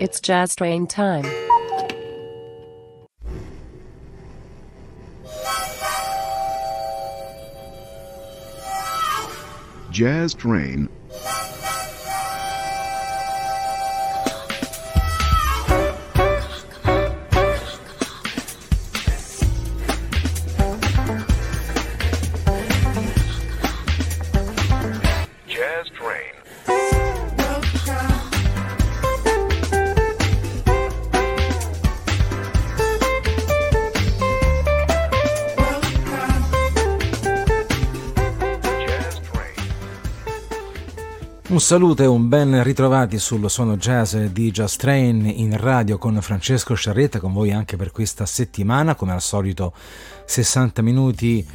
It's Jazz Train time. Jazz Train saluto e un ben ritrovati sullo suono jazz di Just Train in radio con Francesco Sciarretta, con voi anche per questa settimana, come al solito 60 minuti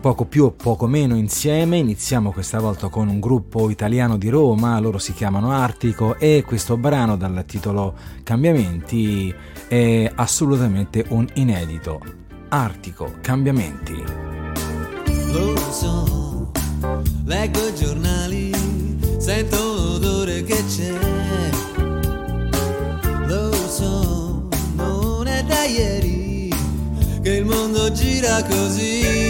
poco più o poco meno insieme. Iniziamo questa volta con un gruppo italiano di Roma, loro si chiamano Artico e questo brano dal titolo Cambiamenti è assolutamente un inedito. Artico, cambiamenti. Lo so, leggo giornali, sento l'odore che c'è. Lo so, non è da ieri che il mondo gira così.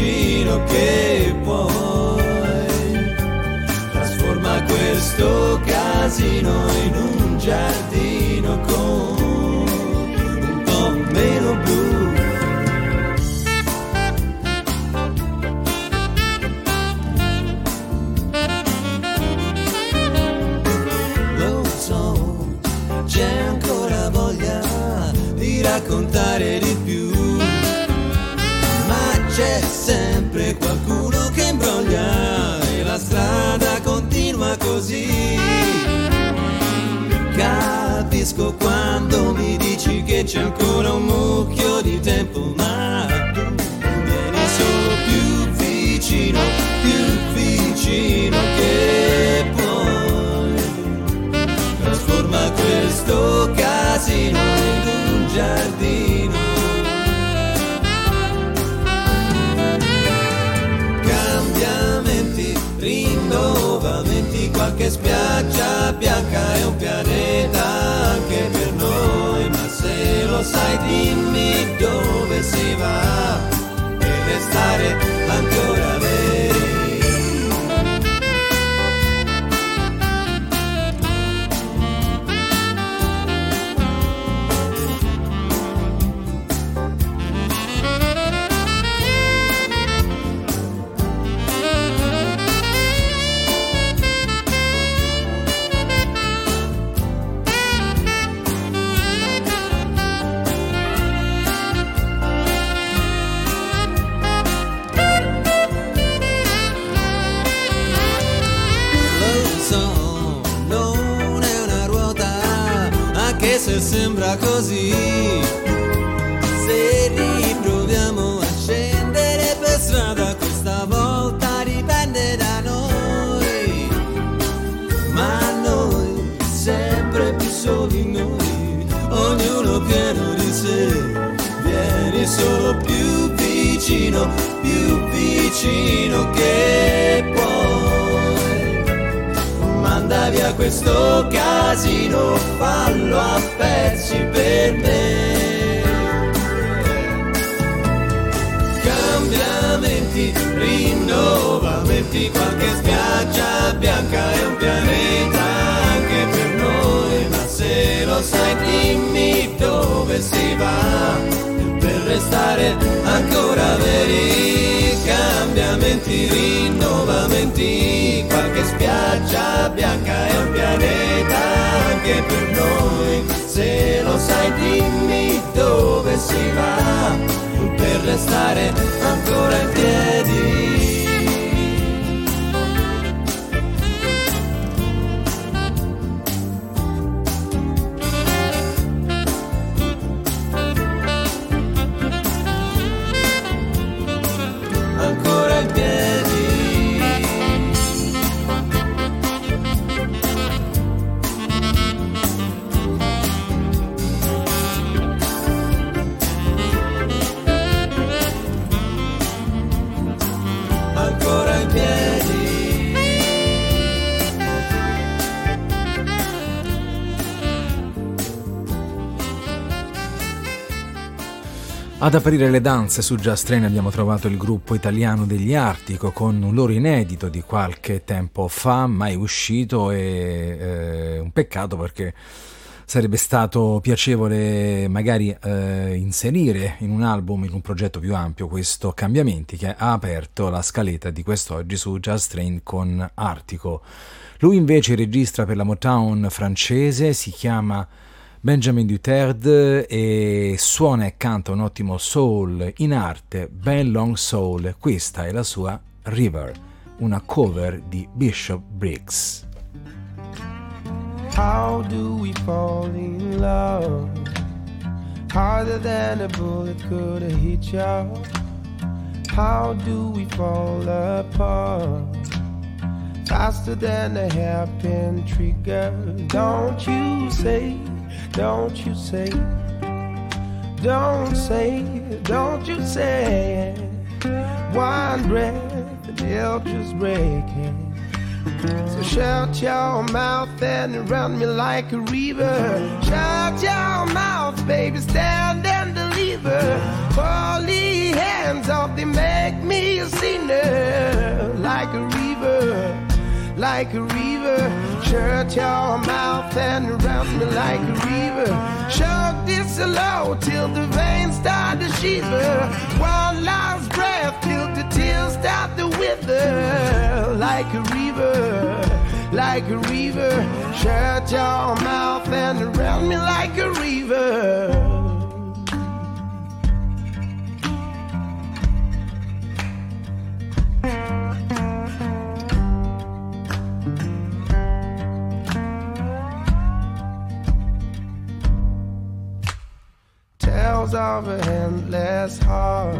Vicino che puoi. Trasforma questo casino in un giardino con così. Capisco quando mi dici che c'è ancora un mucchio di tempo, ma tu vieni solo più vicino, più vicino che puoi. Trasforma questo casino in un giardino. Spiaggia bianca è un pianeta anche per noi, ma se lo sai dimmi dove si va per restare ancora Ad aprire le danze su Just Train abbiamo trovato il gruppo italiano degli Artico con un loro inedito di qualche tempo fa, mai uscito e eh, un peccato perché sarebbe stato piacevole magari eh, inserire in un album, in un progetto più ampio, questo Cambiamenti che ha aperto la scaletta di quest'oggi su Just Train con Artico. Lui invece registra per la Motown francese, si chiama Benjamin Duterte e suona e canta un ottimo soul in arte, ben long soul. Questa è la sua River, una cover di Bishop Briggs. How do we fall in love? Harder than a bullet could hit you. How do we fall apart? Faster than a hairpin trigger. Don't you say, don't you say, don't say, don't you say. One breath and it'll just break it. So shut your mouth and run me like a river. Shut your mouth, baby, stand and deliver. Holy hands off, they make me a sinner. Like a river, like a river. Shut your mouth and run me like a river. Shut this low till the veins start to shiver. One last breath till the tears start to wither. Like a river, like a river. Shut your mouth and run me like a river. Of a endless heart.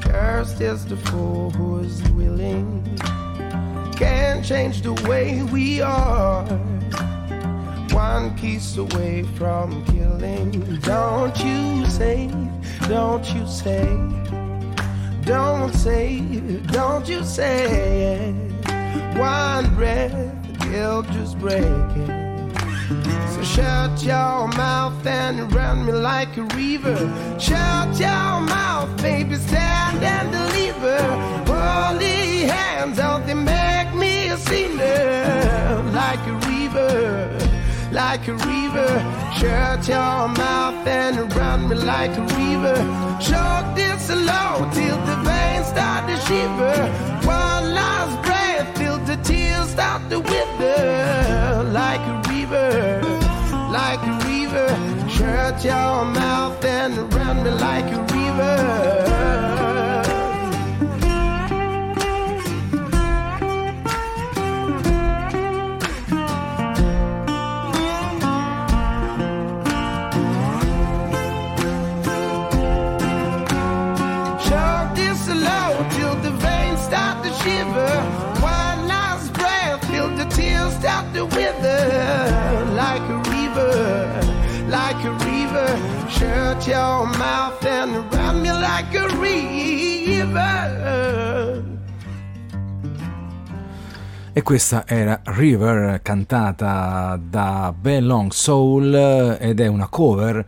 Cursed is the fool who is willing. Can't change the way we are. One piece away from killing. Don't you say, don't you say, don't say, don't you say. One breath, it'll just break it. So shut your mouth and run me like a river. Shut your mouth, baby, stand and deliver. Holy hands out, they make me a sinner. Like a river, like a river. Shut your mouth and run me like a river. Shut this low till the veins start to shiver. One last breath till the tears start to wither. Like a river, like a river. Shut your mouth and run me like a river. Your mouth and run me like a river. E questa era River cantata da Ben Long Soul ed è una cover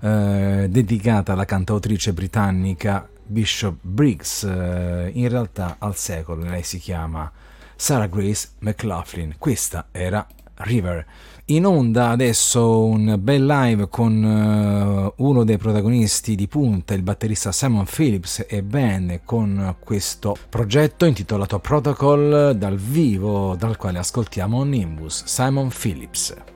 eh, dedicata alla cantautrice britannica Bishop Briggs, eh, in realtà al secolo lei si chiama Sarah Grace McLaughlin. Questa era River. In onda adesso un bel live con eh, uno dei protagonisti di punta, il batterista Simon Phillips e band con questo progetto intitolato Protocol dal vivo dal quale ascoltiamo Nimbus, Simon Phillips.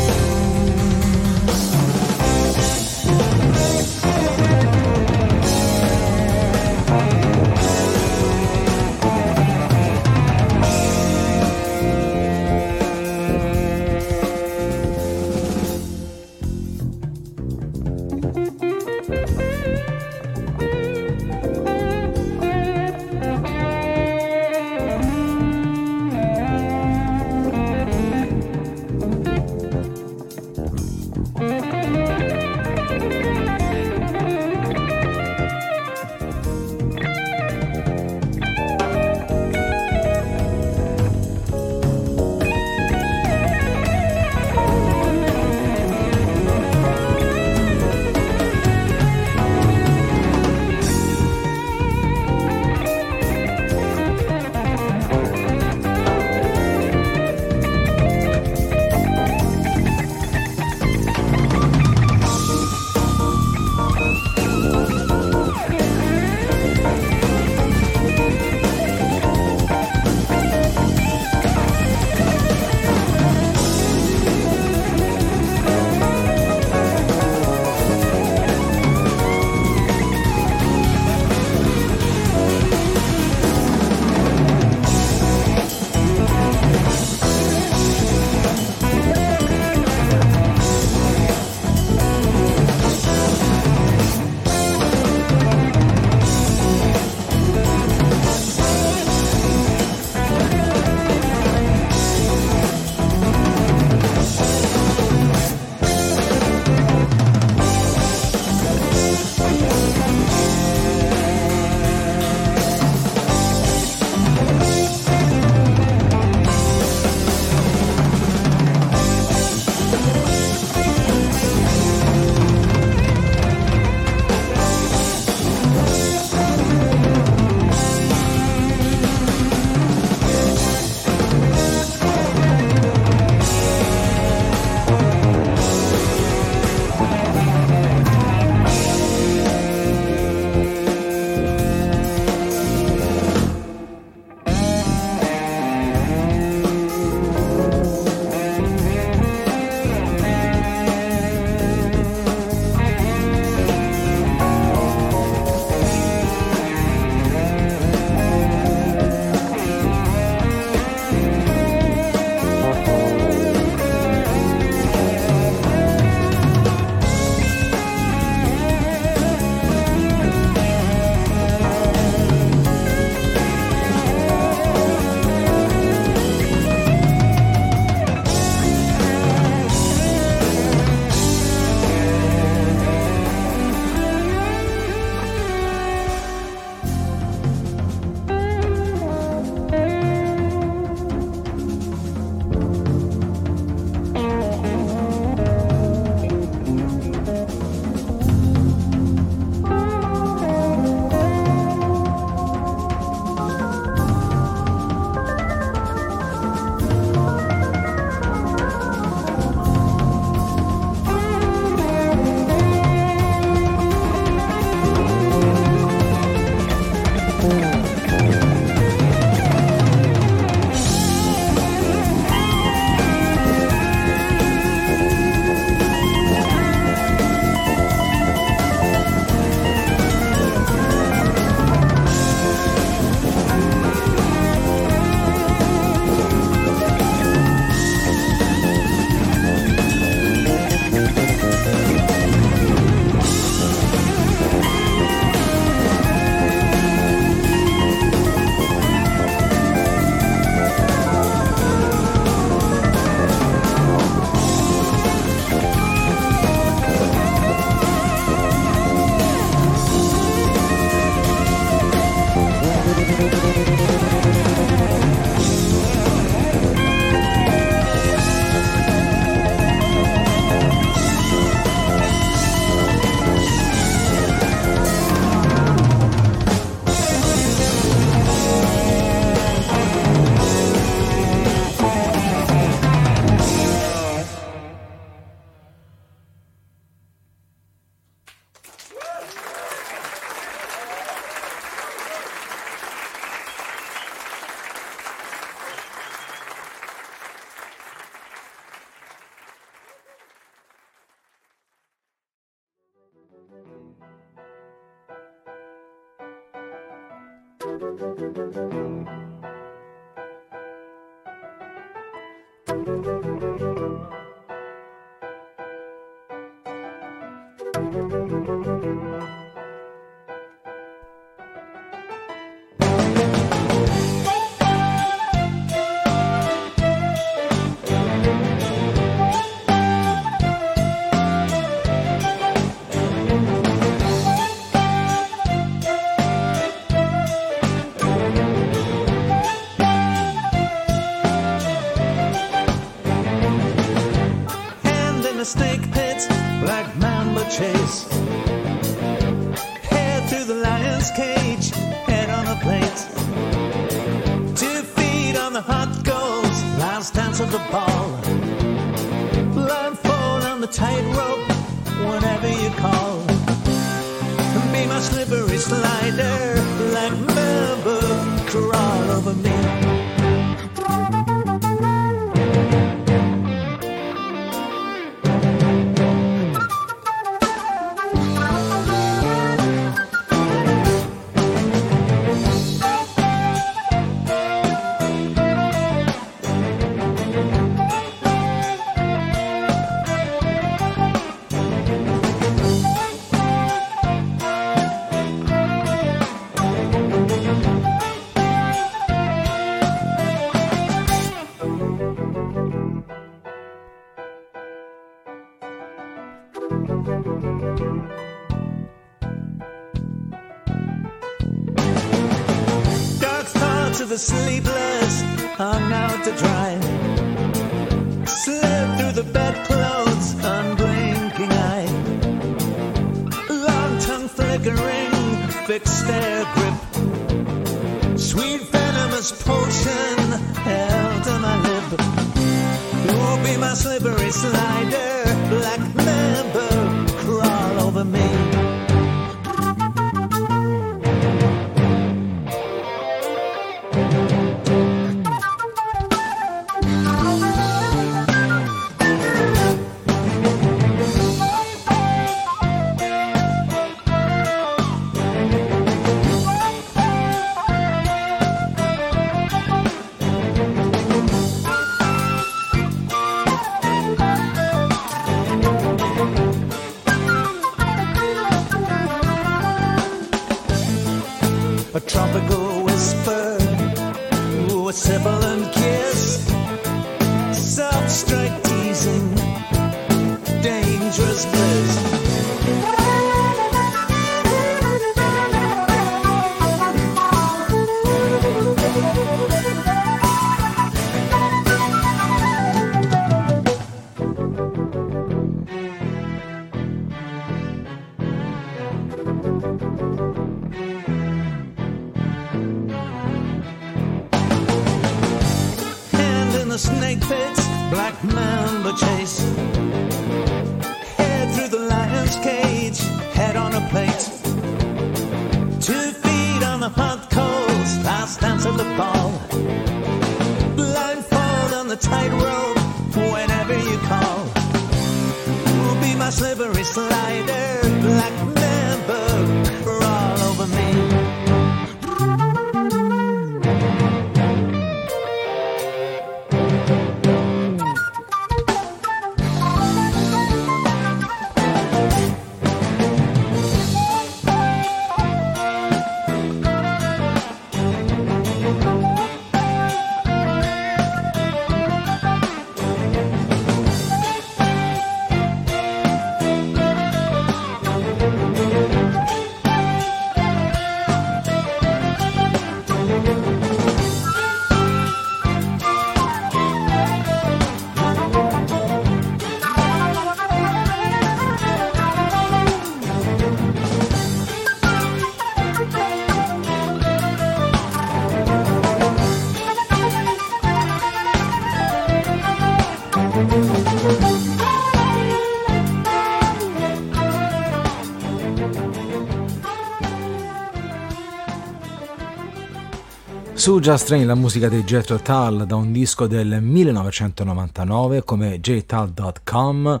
Su Just Train la musica di Jethro Tull da un disco del 1999 come jtull.com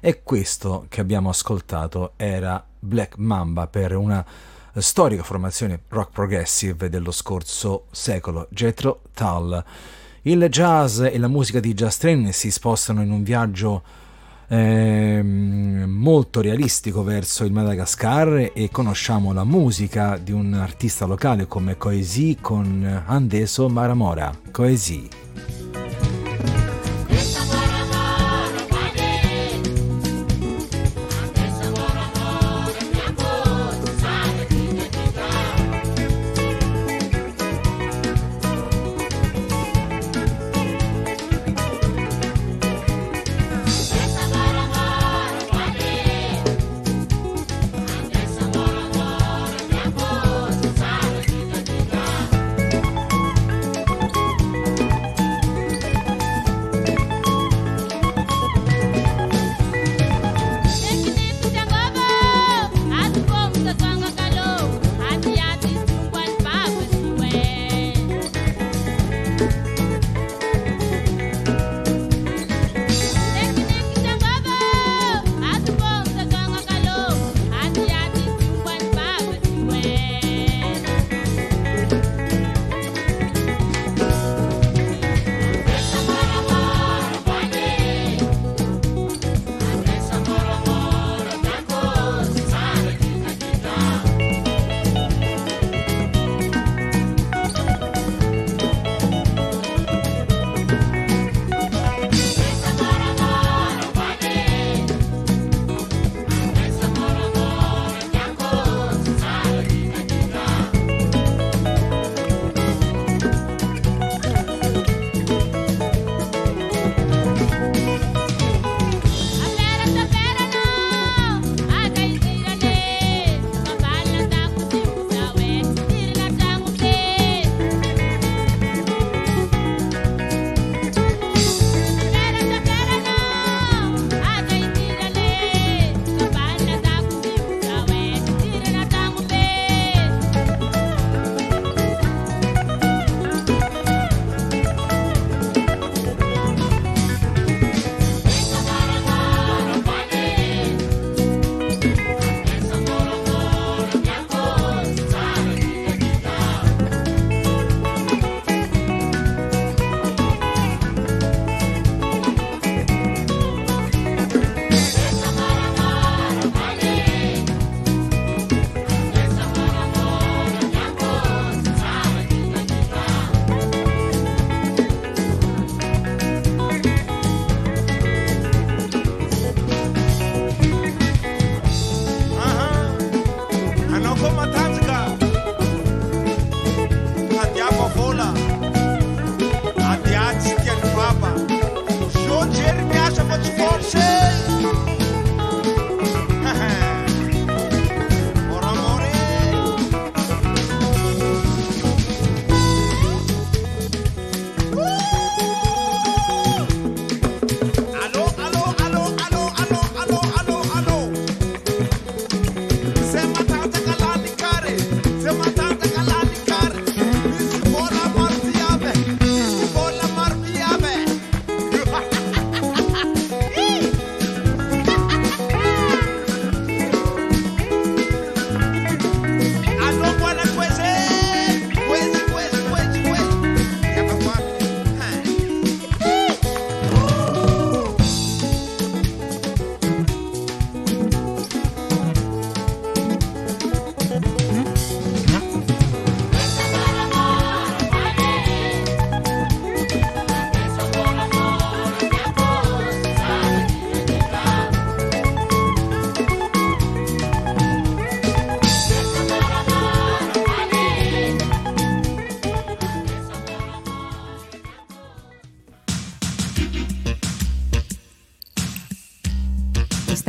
e questo che abbiamo ascoltato era Black Mamba per una storica formazione rock progressive dello scorso secolo, Jethro Tull. Il jazz e la musica di Just Train si spostano in un viaggio eh, molto realistico verso il Madagascar e conosciamo la musica di un artista locale come Coesi con Andeso Maramora. Coesi.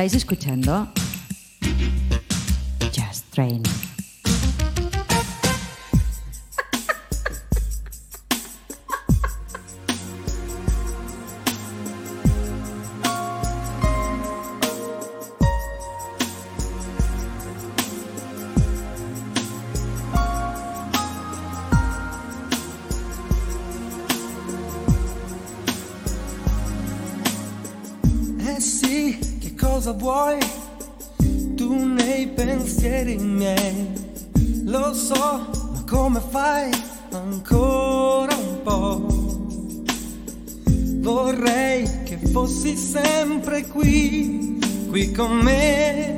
Estáis escuchando qui, qui con me.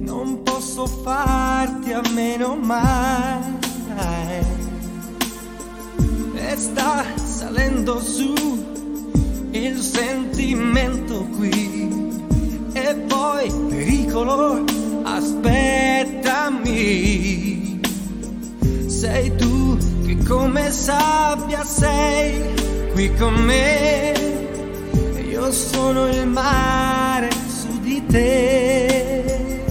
Non posso farti a meno mai. E sta salendo su il sentimento qui. E poi pericolo, aspettami. Sei tu che come sabbia sei qui con me. Sono il mare su di te.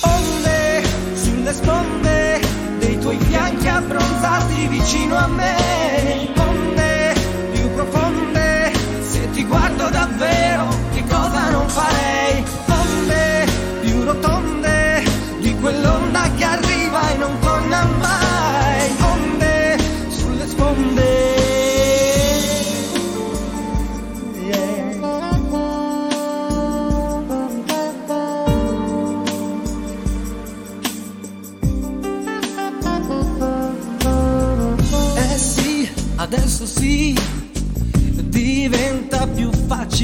Onde sulle sponde dei tuoi fianchi abbronzati vicino a me. Onde più profonde, se ti guardo davvero, che cosa non farei?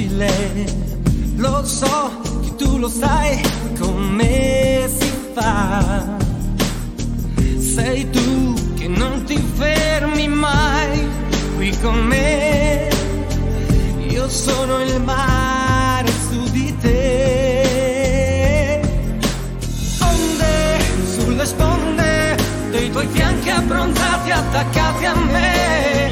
Più facile. Lo so che tu lo sai come si fa. Sei tu che non ti fermi mai qui con me. Io sono il mare su di te. Onde sulle sponde dei tuoi fianchi abbronzati attaccati a me.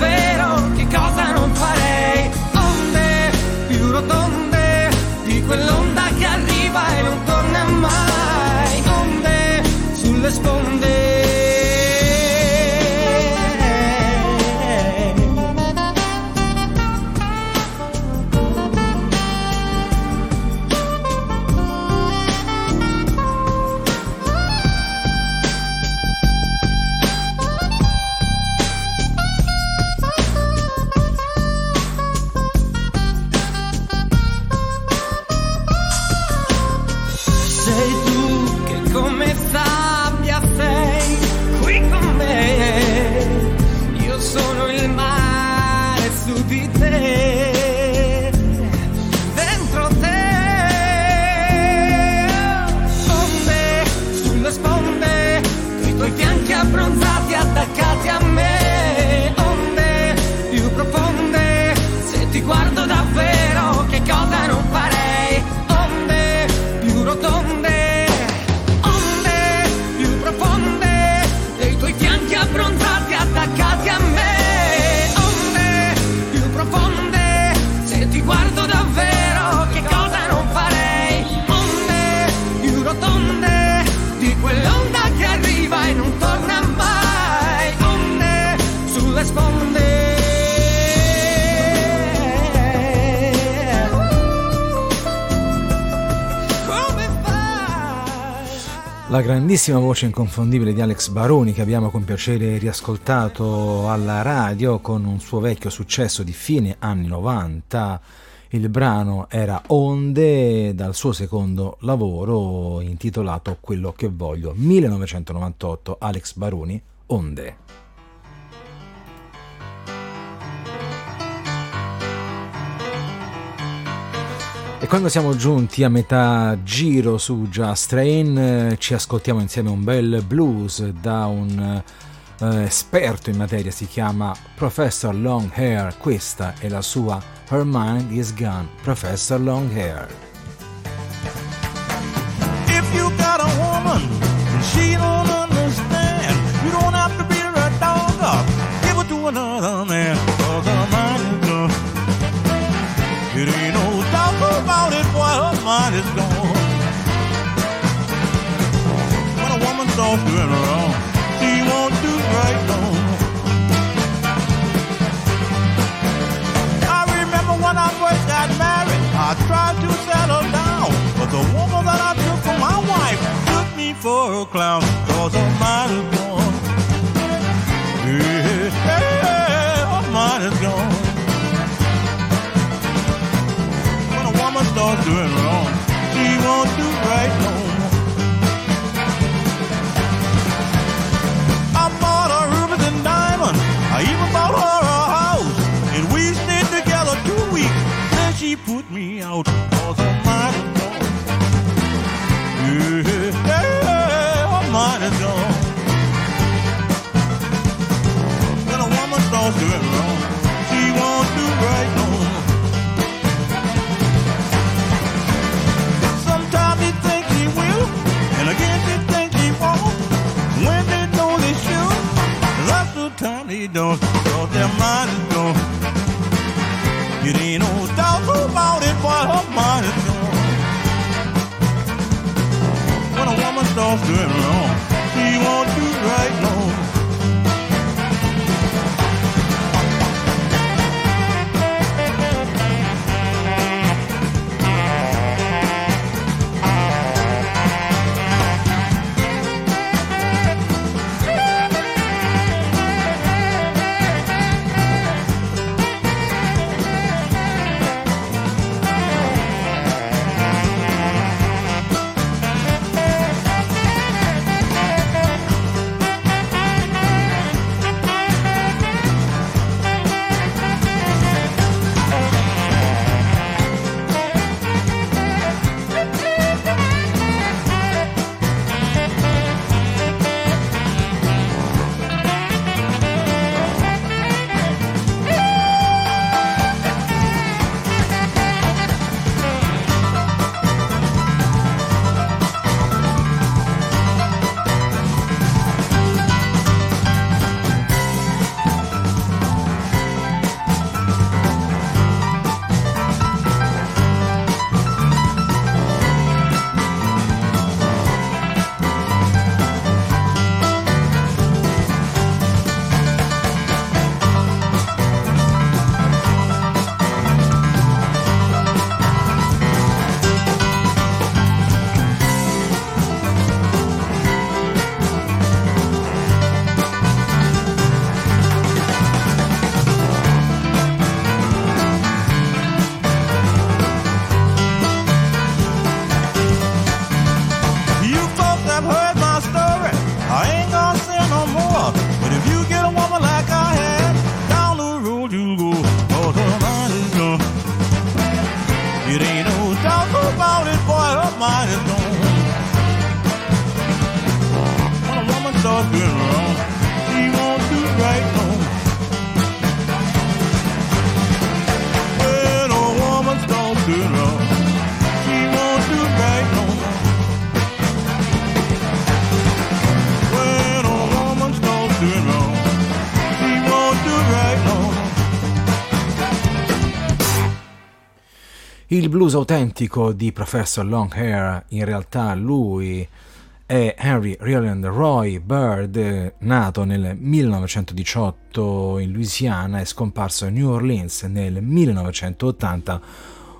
Davvero, che cosa non farei? Onde più rotonde di quell'onda che arriva e non torna mai. Onde sulle sponde. Grandissima voce inconfondibile di Alex Baroni che abbiamo con piacere riascoltato alla radio con un suo vecchio successo di fine anni 90. Il brano era Onde dal suo secondo lavoro intitolato Quello che voglio 1998 Alex Baroni Onde. Quando siamo giunti a metà giro su Just Train eh, ci ascoltiamo insieme un bel blues da un eh, esperto in materia, si chiama Professor Longhair, questa è la sua Her Mind is Gone, Professor Longhair. for a clown, cause I might have gone. Yeah, yeah, I gone. When a woman starts doing wrong, she won't do right no more. I bought her rubies and diamonds, I even bought her a house, and we stayed together two weeks, then she put me out, cause I don't, cause their mind is gone. It ain't no doubt about it, but her oh, mind is gone. When a woman starts doing blues autentico di Professor Longhair, in realtà lui è Henry Rowland Roy Bird, nato nel 1918 in Louisiana e scomparso a New Orleans nel 1980,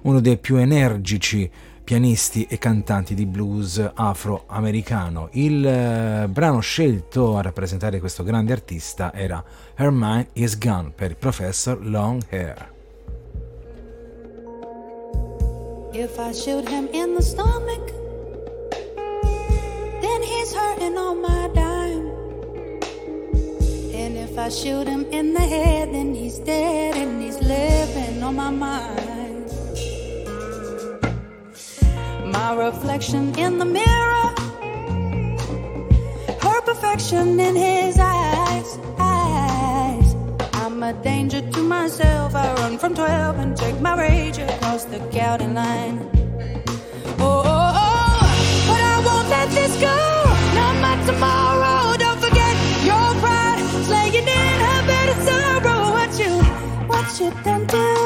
uno dei più energici pianisti e cantanti di blues afroamericano. Il eh, brano scelto a rappresentare questo grande artista era Her Mind Is Gone per il Professor Longhair. If I shoot him in the stomach, then he's hurting on my dime. And if I shoot him in the head, then he's dead and he's living on my mind. My reflection in the mirror, her perfection in his eyes, eyes. I'm a danger to myself. I run from 12 and take my rage across the county line. Oh, oh, oh, but I won't let this go. Not my tomorrow. Don't forget your pride. Slaying in her bed of sorrow. What you, what you done to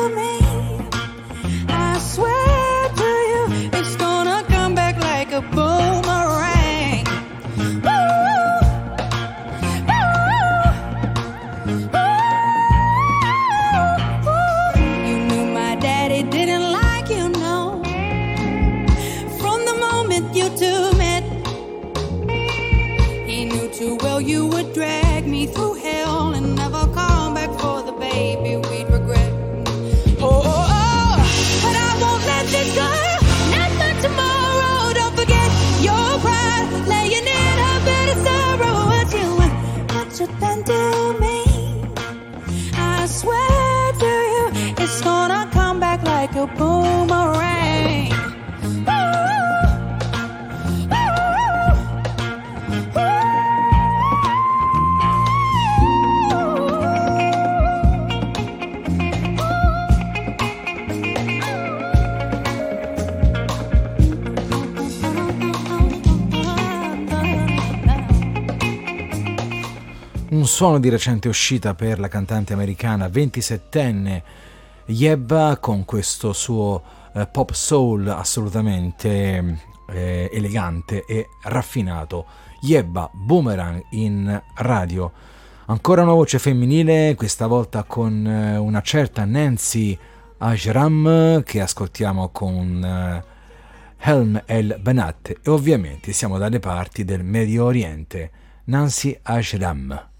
suono di recente uscita per la cantante americana 27enne Yebba con questo suo eh, pop soul assolutamente eh, elegante e raffinato. Yebba Boomerang in radio. Ancora una voce femminile, questa volta con eh, una certa Nancy Ajram che ascoltiamo con eh, Helm El Benat e ovviamente siamo dalle parti del Medio Oriente. Nancy Ajram.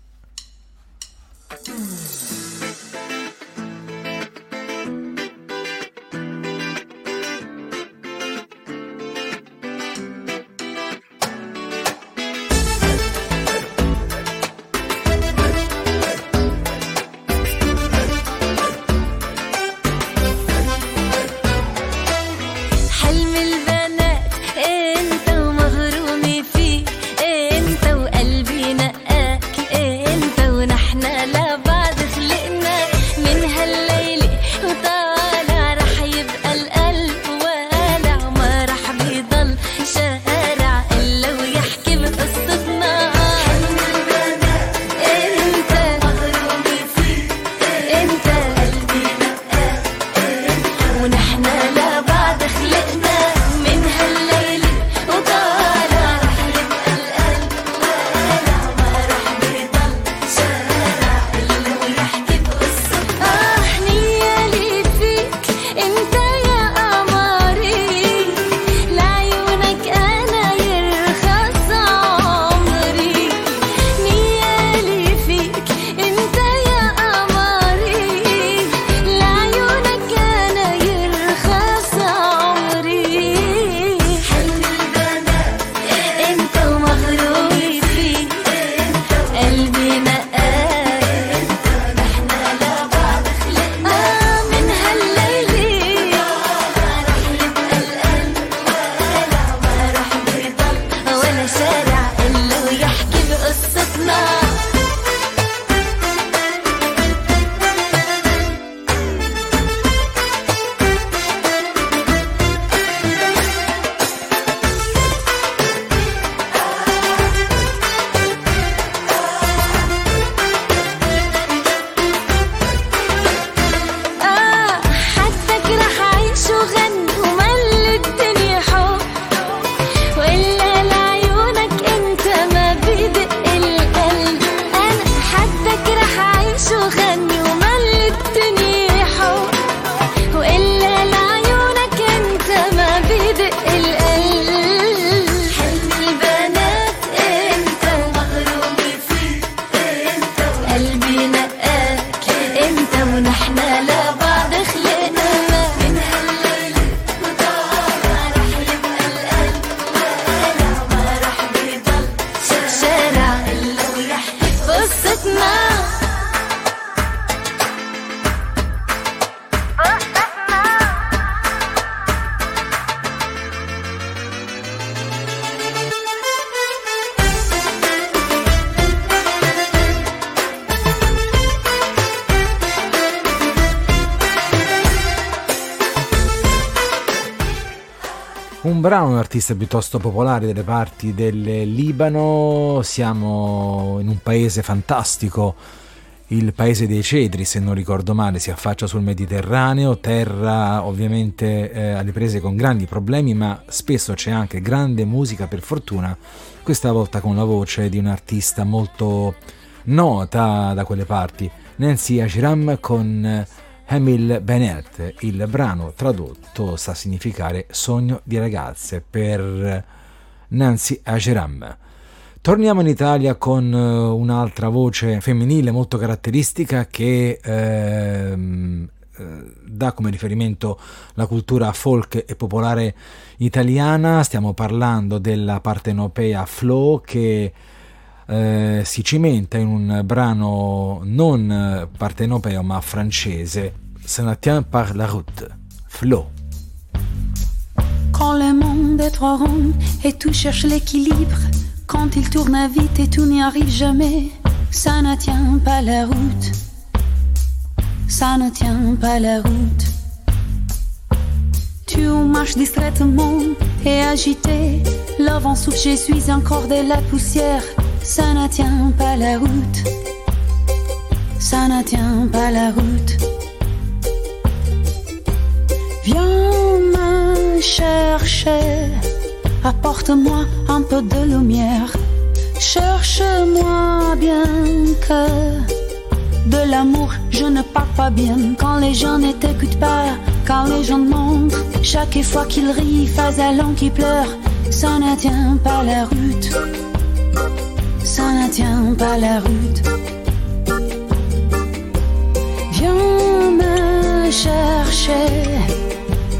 Brano, un artista piuttosto popolare delle parti del Libano, siamo in un paese fantastico, il paese dei cedri se non ricordo male, si affaccia sul Mediterraneo, terra ovviamente eh, alle prese con grandi problemi, ma spesso c'è anche grande musica per fortuna, questa volta con la voce di un artista molto nota da quelle parti, Nancy Ajram con Emil Bennett. Il brano tradotto sta a significare sogno di ragazze per Nancy Ajram. Torniamo in Italia con eh, un'altra voce femminile molto caratteristica che ehm, eh, dà come riferimento la cultura folk e popolare italiana. Stiamo parlando della partenopea Flow che eh, si cimenta in un brano non partenopeo ma francese, Se ne tient par la route, Flow. Quand le monde est trop rond et tout cherche l'équilibre, quand il tourne vite et tout n'y arrive jamais, ça ne tient pas la route. Ça ne tient pas la route. Tu marches distraitement et agité, le vent souffle, je suis encore de la poussière. Ça ne tient pas la route. Ça ne tient pas la route. Viens me chercher, apporte-moi un peu de lumière. Cherche-moi bien que de l'amour je ne parle pas bien. Quand les gens ne t'écoutent pas, quand les gens mentent, chaque fois qu'ils rient, fasalant qu'ils pleurent, ça ne tient pas la route. Ça ne tient pas la route. Viens me chercher.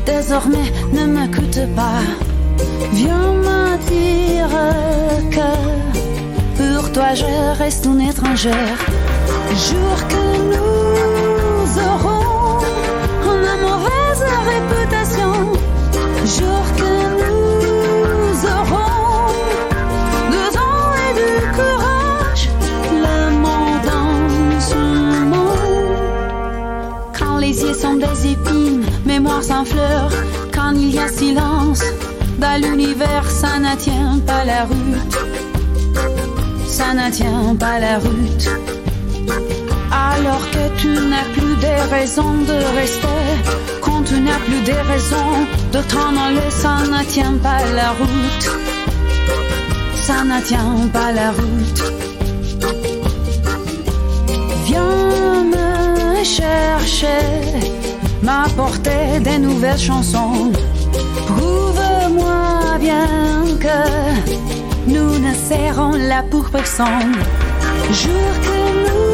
Désormais, ne m'écoute pas. Viens me dire que pour toi je reste une étrangère. Silence dans l'univers, ça ne tient pas la route. Ça ne tient pas la route. Alors que tu n'as plus des raisons de rester, quand tu n'as plus des raisons de t'en aller, ça ne tient pas la route. Ça ne tient pas la route. Viens me chercher, m'apporter des nouvelles chansons. Prouve-moi bien que nous ne serrons là pour personne. Jour que nous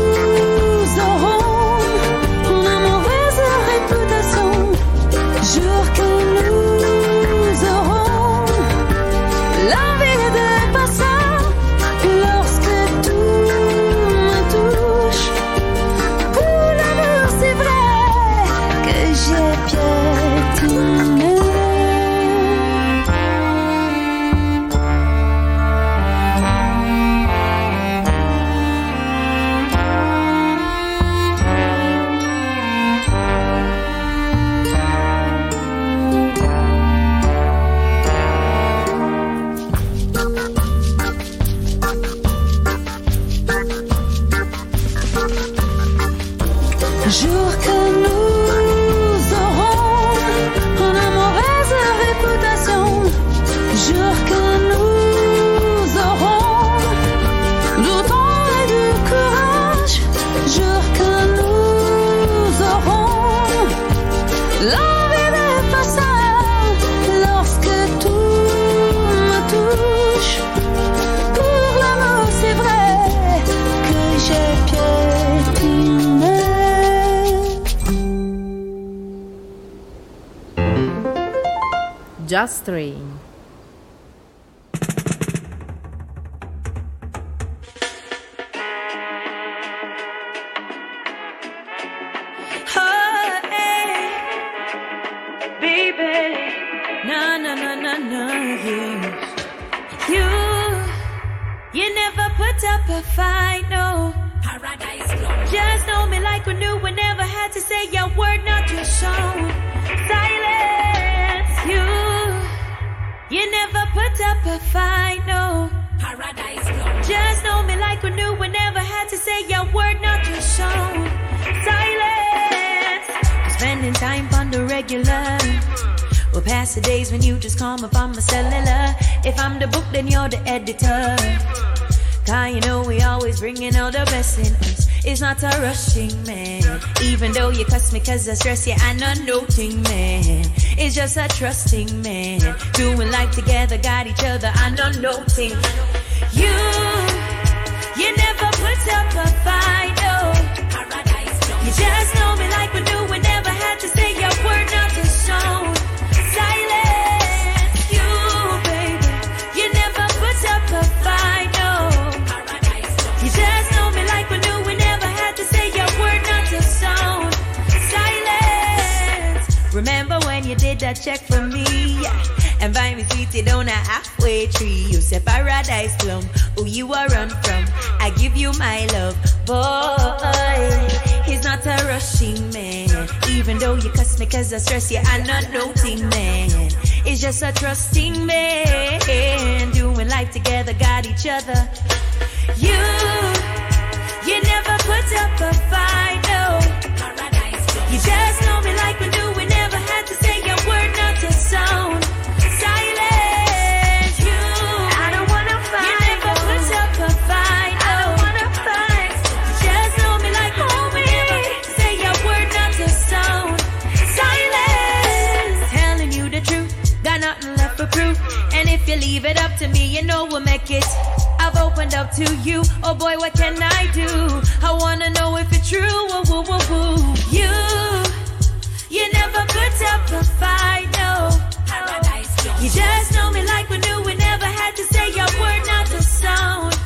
just three. Not a rushing man. Even though you cuss me cause I stress you, I'm not noting man. It's just a trusting man. Doing life together, got each other, I'm not noting. You, you never put up a fight, no. You just check for me? And find me seated on a halfway tree. You said paradise plum. Who you are run from? I give you my love, boy. He's not a rushing man. Even though you cuss me cause I stress you, I'm not noting man. It's just a trusting man. Doing life together, got each other. You, you never put up a fight, no. You just leave it up to me, you know we'll make it. I've opened up to you. Oh boy, what can I do? I wanna know if it's true. Woo, woo, woo, woo. You, you never put up a fight, no. You just know me like we knew. We never had to say a word, not to sound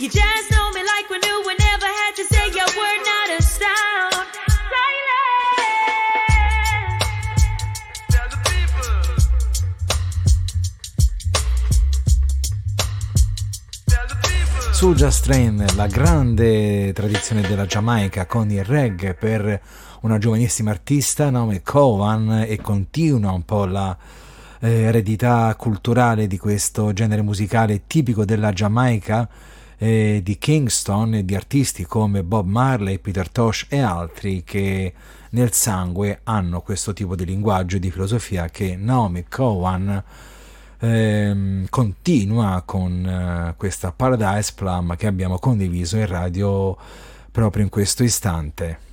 You just know la grande tradizione della Giamaica con il reggae per una giovanissima artista, Naomi Cowan, e continua un po' la eh, eredità culturale di questo genere musicale tipico della Giamaica, eh, di Kingston e di artisti come Bob Marley, Peter Tosh e altri che nel sangue hanno questo tipo di linguaggio e di filosofia che Naomi Cowan ehm, continua con eh, questa Paradise Plum che abbiamo condiviso in radio proprio in questo istante.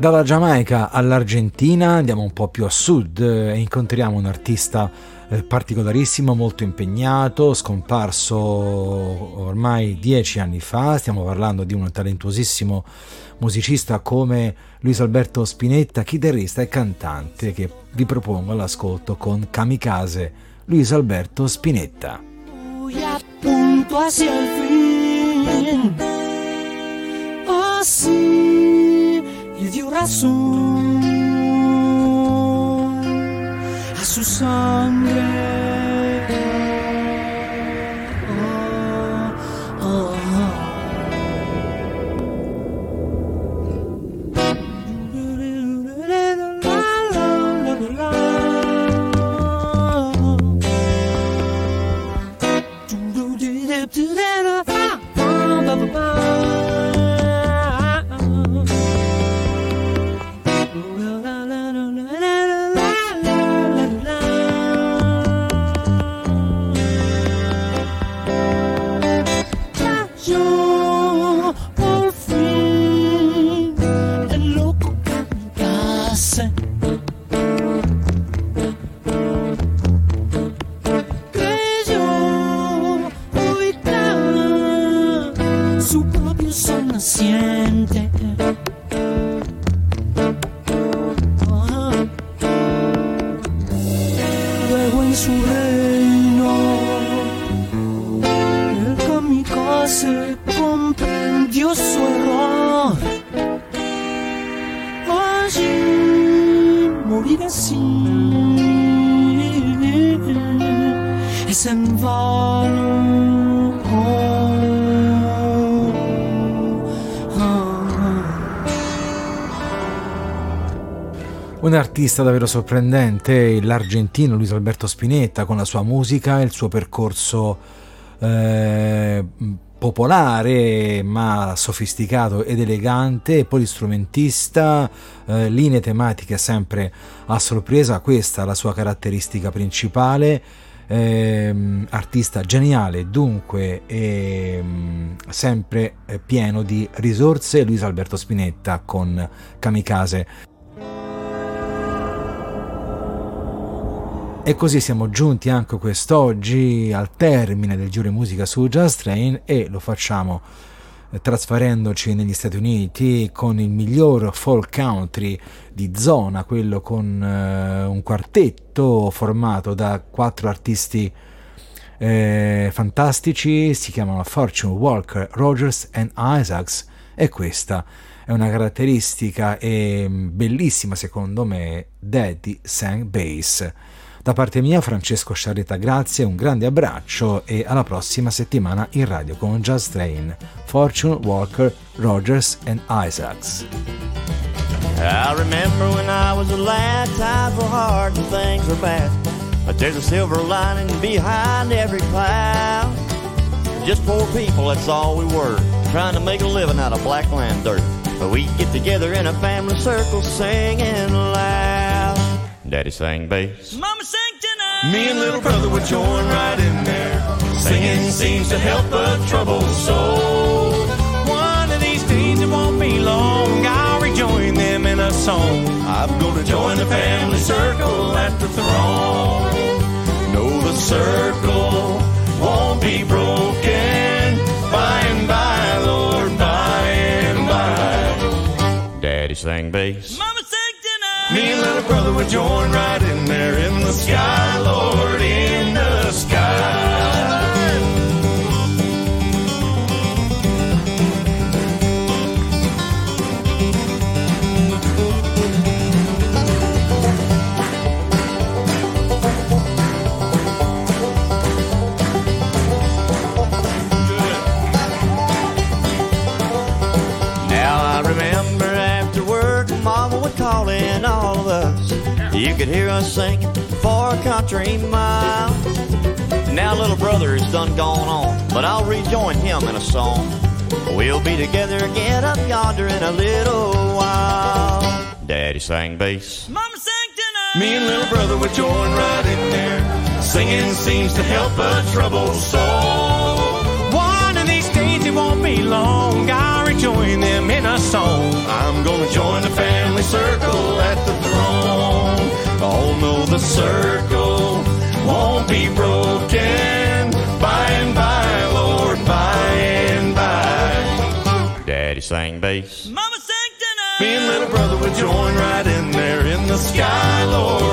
Dalla Giamaica all'Argentina andiamo un po' più a sud eh, e incontriamo un artista eh, particolarissimo, molto impegnato, scomparso ormai dieci anni fa. Stiamo parlando di un talentuosissimo musicista come Luis Alberto Spinetta, chitarrista e cantante, che vi propongo all'ascolto con Kamikaze, Luis Alberto Spinetta. Punto hacia el fin. Así le dio razón a su sangre. Artista davvero sorprendente, l'argentino Luis Alberto Spinetta con la sua musica e il suo percorso eh, popolare ma sofisticato ed elegante, polistrumentista, eh, linee tematiche sempre a sorpresa, questa è la sua caratteristica principale. ehm, artista geniale, dunque ehm, sempre eh, pieno di risorse, Luis Alberto Spinetta con Kamikaze. E così siamo giunti anche quest'oggi al termine del giro di musica su Just Train e lo facciamo eh, trasferendoci negli Stati Uniti con il miglior folk country di zona, quello con eh, un quartetto formato da quattro artisti eh, fantastici, si chiamano Fortune Walker, Rogers and Isaacs e questa è una caratteristica e bellissima secondo me Daddy Sang Bass. Da parte mia Francesco Sciarretta grazie, un grande abbraccio e alla prossima settimana in radio con Jazz Train, Fortune Walker, Rogers and Isaacs. I remember when I was a lad, times were hard and things were bad. But there's a silver lining behind every cloud. Just poor people, that's all we were, trying to make a living out of black land dirt. But we get together in a family circle singing loud. Daddy sang bass. Mama sang tenor. Me and little brother would join right in there. Singing seems to help a troubled soul. One of these days it won't be long. I'll rejoin them in a song. I'm gonna join the family circle at the throne. No, the circle won't be broken. By and by, Lord, by and by. Daddy sang bass. Me and little brother would join right in there in the sky, Lord, in the sky. Mama would call in all of us. You could hear us singing for a country mile. Now little brother is done gone on, but I'll rejoin him in a song. We'll be together again up yonder in a little while. Daddy sang bass. Mama sang tenor. Me and little brother would join right in there. Singing seems to help a troubled soul. One of these days it won't be long. I'll rejoin them in a song. I'm gonna join the family circle at the throne. Oh no, the circle won't be broken. By and by, Lord, by and by. Daddy sang bass. Mama sang tenor. Me and little brother would join right in there in the sky, Lord,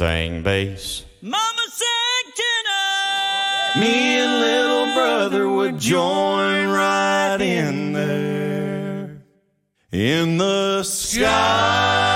sang bass. Mama sang tenor. Me and little brother would join right in there in the sky,